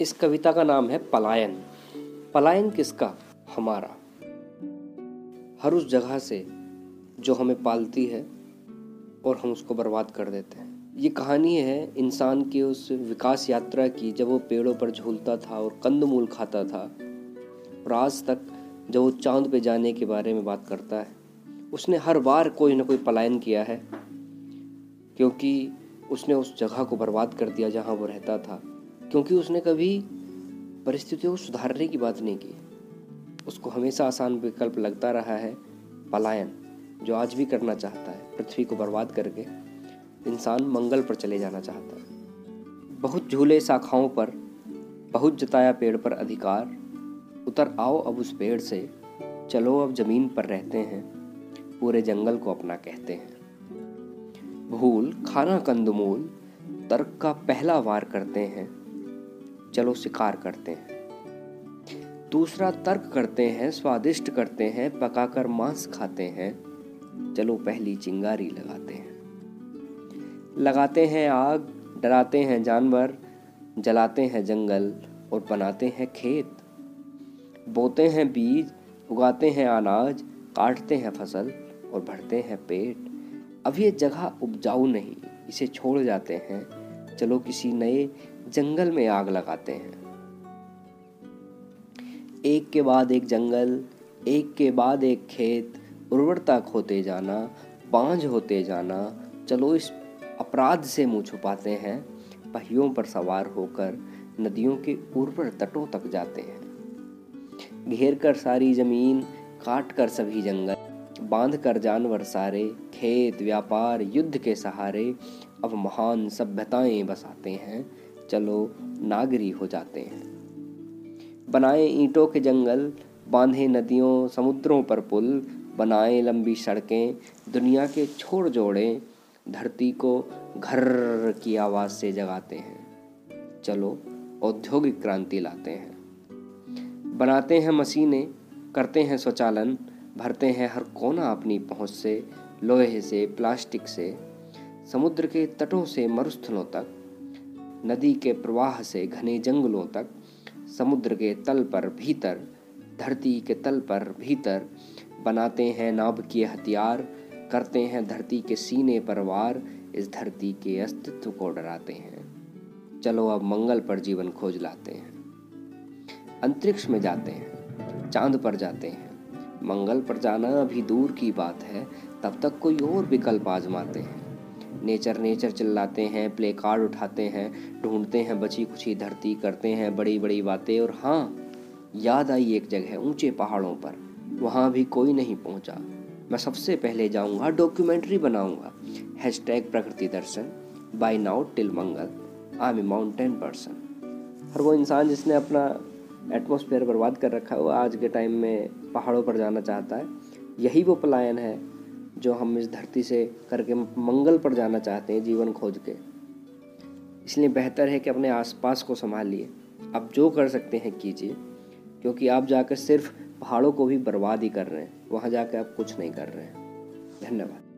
इस कविता का नाम है पलायन। पलायन किसका? हमारा। हर उस जगह से जो हमें पालती है और हम उसको बर्बाद कर देते हैं। ये कहानी है इंसान की उस विकास यात्रा की, जब वो पेड़ों पर झूलता था और कंदमूल खाता था। और आज तक जब वो चाँद पे जाने के बारे में बात करता है, उसने हर बार कोई ना कोई पलायन किया है, क्योंकि उसने उस जगह को बर्बाद कर दिया जहाँ वो रहता था। क्योंकि उसने कभी परिस्थितियों को सुधारने की बात नहीं की। उसको हमेशा आसान विकल्प लगता रहा है पलायन, जो आज भी करना चाहता है, पृथ्वी को बर्बाद करके इंसान मंगल पर चले जाना चाहता है। बहुत झूले शाखाओं पर, बहुत जताया पेड़ पर अधिकार। उतर आओ अब उस पेड़ से, चलो अब ज़मीन पर रहते हैं, पूरे जंगल को अपना कहते हैं। भूल, खाना कंदमूल, तर्क का पहला वार करते हैं। चलो शिकार करते हैं। दूसरा तर्क करते हैं, स्वादिष्ट करते हैं, पकाकर मांस खाते हैं। चलो पहली चिंगारी लगाते हैं। लगाते हैं आग, डराते हैं जानवर, जलाते हैं जंगल और बनाते हैं खेत। बोते हैं बीज, उगाते हैं अनाज, काटते हैं फ़सल और भरते हैं पेट। अब ये जगह उपजाऊ नहीं, इसे छोड़ जाते हैं। चलो किसी नए जंगल में आग लगाते हैं। एक के बाद एक जंगल, एक के बाद एक खेत, उर्वरता खोते जाना, बांझ होते जाना, चलो इस अपराध से मुँह छुपाते हैं, पहियों पर सवार होकर नदियों के उर्वर तटों तक जाते हैं। घेर कर सारी ज़मीन, काट कर सभी जंगल, बाँध कर जानवर सारे, खेत, व्यापार, युद्ध के सहारे, अब महान सभ्यताएँ बसाते हैं। चलो नागरी हो जाते हैं। बनाए ईंटों के जंगल, बांधे नदियों, समुद्रों पर पुल, बनाए लंबी सड़कें, दुनिया के छोड़ जोड़े, धरती को घर की आवाज़ से जगाते हैं। चलो औद्योगिक क्रांति लाते हैं। बनाते हैं मशीनें, करते हैं स्वचालन, भरते हैं हर कोना अपनी पहुँच से, लोहे से, प्लास्टिक से, समुद्र के तटों से मरुस्थलों तक। नदी के प्रवाह से घने जंगलों तक, समुद्र के तल पर भीतर, धरती के तल पर भीतर बनाते हैं नाभिकीय हथियार, करते हैं धरती के सीने पर वार, इस धरती के अस्तित्व को डराते हैं। चलो अब मंगल पर जीवन खोज लाते हैं। अंतरिक्ष में जाते हैं, चाँद पर जाते हैं। मंगल पर जाना अभी दूर की बात है, तब तक कोई और विकल्प आजमाते हैं। नेचर नेचर चिल्लाते हैं प्ले कार्ड उठाते हैं, ढूंढते हैं बची खुची धरती करते हैं बड़ी बड़ी बातें और हाँ याद आई एक जगह ऊँचे पहाड़ों पर। वहाँ भी कोई नहीं पहुँचा। मैं सबसे पहले जाऊँगा डॉक्यूमेंट्री बनाऊँगा। हैश टैग प्रकृति दर्शन by now till Mangal I am a mountain person हर वो इंसान जिसने अपना एटमोसफेयर बर्बाद कर रखा है वो आज के टाइम में पहाड़ों पर जाना चाहता है, यही वो पलायन है। जो हम इस धरती से करके मंगल पर जाना चाहते हैं जीवन खोज के। इसलिए बेहतर है कि अपने आसपास को संभालिए आप जो कर सकते हैं कीजिए, क्योंकि आप जाकर सिर्फ़ पहाड़ों को भी बर्बाद ही कर रहे हैं। वहाँ जाकर आप कुछ नहीं कर रहे हैं। धन्यवाद।